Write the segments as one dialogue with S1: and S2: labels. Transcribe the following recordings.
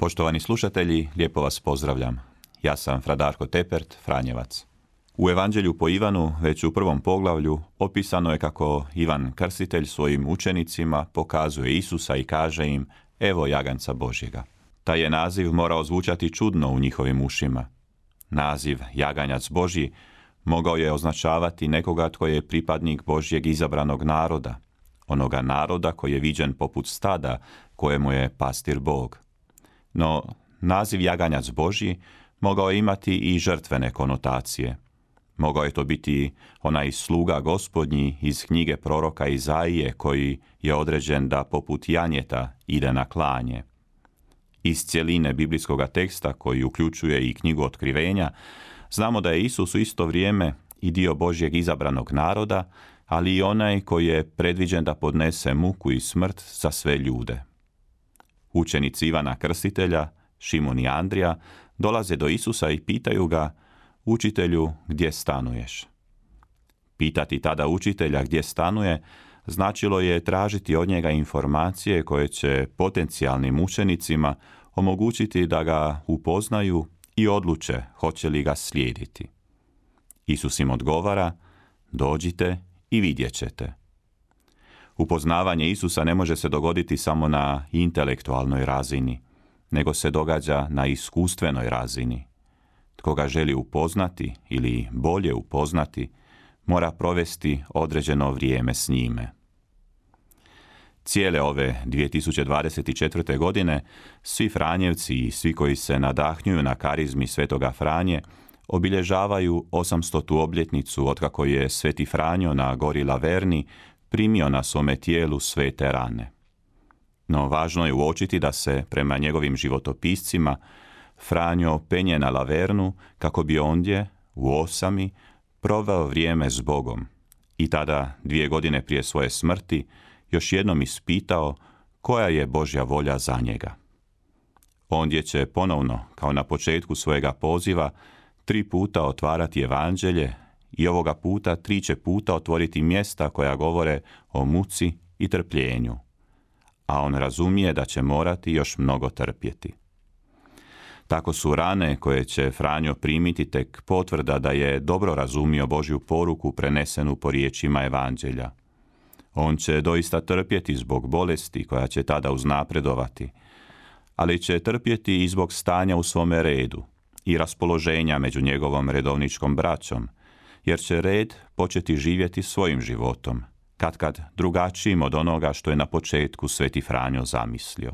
S1: Poštovani slušatelji, lijepo vas pozdravljam. Ja sam Fradarko Tepert, Franjevac. U Evanđelju po Ivanu, već u prvom poglavlju, opisano je kako Ivan Krstitelj svojim učenicima pokazuje Isusa i kaže im, evo jaganca Božjega. Taj je naziv morao zvučati čudno u njihovim ušima. Naziv jaganjac Božji mogao je označavati nekoga tko je pripadnik Božjeg izabranog naroda, onoga naroda koji je viđen poput stada kojemu je pastir Bog. No, naziv jaganjac Božji mogao je imati i žrtvene konotacije. Mogao je to biti onaj sluga gospodnji iz knjige proroka Izaije koji je određen da poput janjeta ide na klanje. Iz cjeline biblijskog teksta koji uključuje i knjigu otkrivenja, znamo da je Isus u isto vrijeme i dio Božjeg izabranog naroda, ali i onaj koji je predviđen da podnese muku i smrt za sve ljude. Učenici Ivana Krstitelja, Šimon i Andrija, dolaze do Isusa i pitaju ga, učitelju, gdje stanuješ? Pitati tada učitelja gdje stanuje, značilo je tražiti od njega informacije koje će potencijalnim učenicima omogućiti da ga upoznaju i odluče hoće li ga slijediti. Isus im odgovara, dođite i vidjet ćete. Upoznavanje Isusa ne može se dogoditi samo na intelektualnoj razini, nego se događa na iskustvenoj razini. Tko ga želi upoznati ili bolje upoznati, mora provesti određeno vrijeme s njime. Cijele ove 2024. godine svi Franjevci i svi koji se nadahnjuju na karizmi Svetoga Franje obilježavaju 800. obljetnicu otkako je Sveti Franjo na gori Laverni primio na svome tijelu svete rane. No važno je uočiti da se prema njegovim životopiscima Franjo penje na Lavernu kako bi ondje, u osami, proveo vrijeme s Bogom i tada, dvije godine prije svoje smrti, još jednom ispitao koja je Božja volja za njega. Ondje će ponovno, kao na početku svojega poziva, tri puta otvarati evanđelje i ovoga puta tri će puta otvoriti mjesta koja govore o muci i trpljenju, a on razumije da će morati još mnogo trpjeti. Tako su rane koje će Franjo primiti tek potvrda da je dobro razumio Božju poruku prenesenu po riječima evanđelja. On će doista trpjeti zbog bolesti koja će tada uznapredovati, ali će trpjeti i zbog stanja u svome redu i raspoloženja među njegovom redovničkom braćom, jer će red početi živjeti svojim životom, kad kad drugačijim od onoga što je na početku Sveti Franjo zamislio.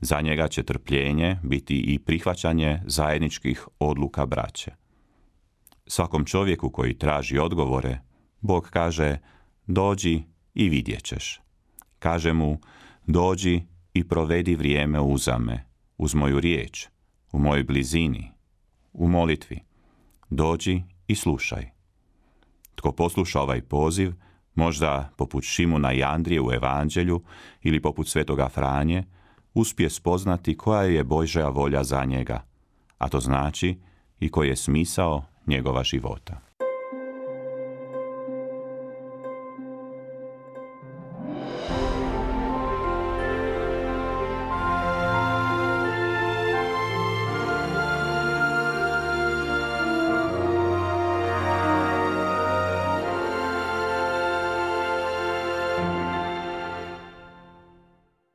S1: Za njega će trpljenje biti i prihvaćanje zajedničkih odluka braće. Svakom čovjeku koji traži odgovore, Bog kaže dođi i vidjet ćeš. Kaže mu dođi i provedi vrijeme uzame, uz moju riječ, u mojoj blizini, u molitvi. Dođi i slušaj. Tko posluša ovaj poziv, možda poput Šimuna i Andrije u Evanđelju ili poput Svetoga Franje, uspije spoznati koja je Božja volja za njega, a to znači i koji je smisao njegova života.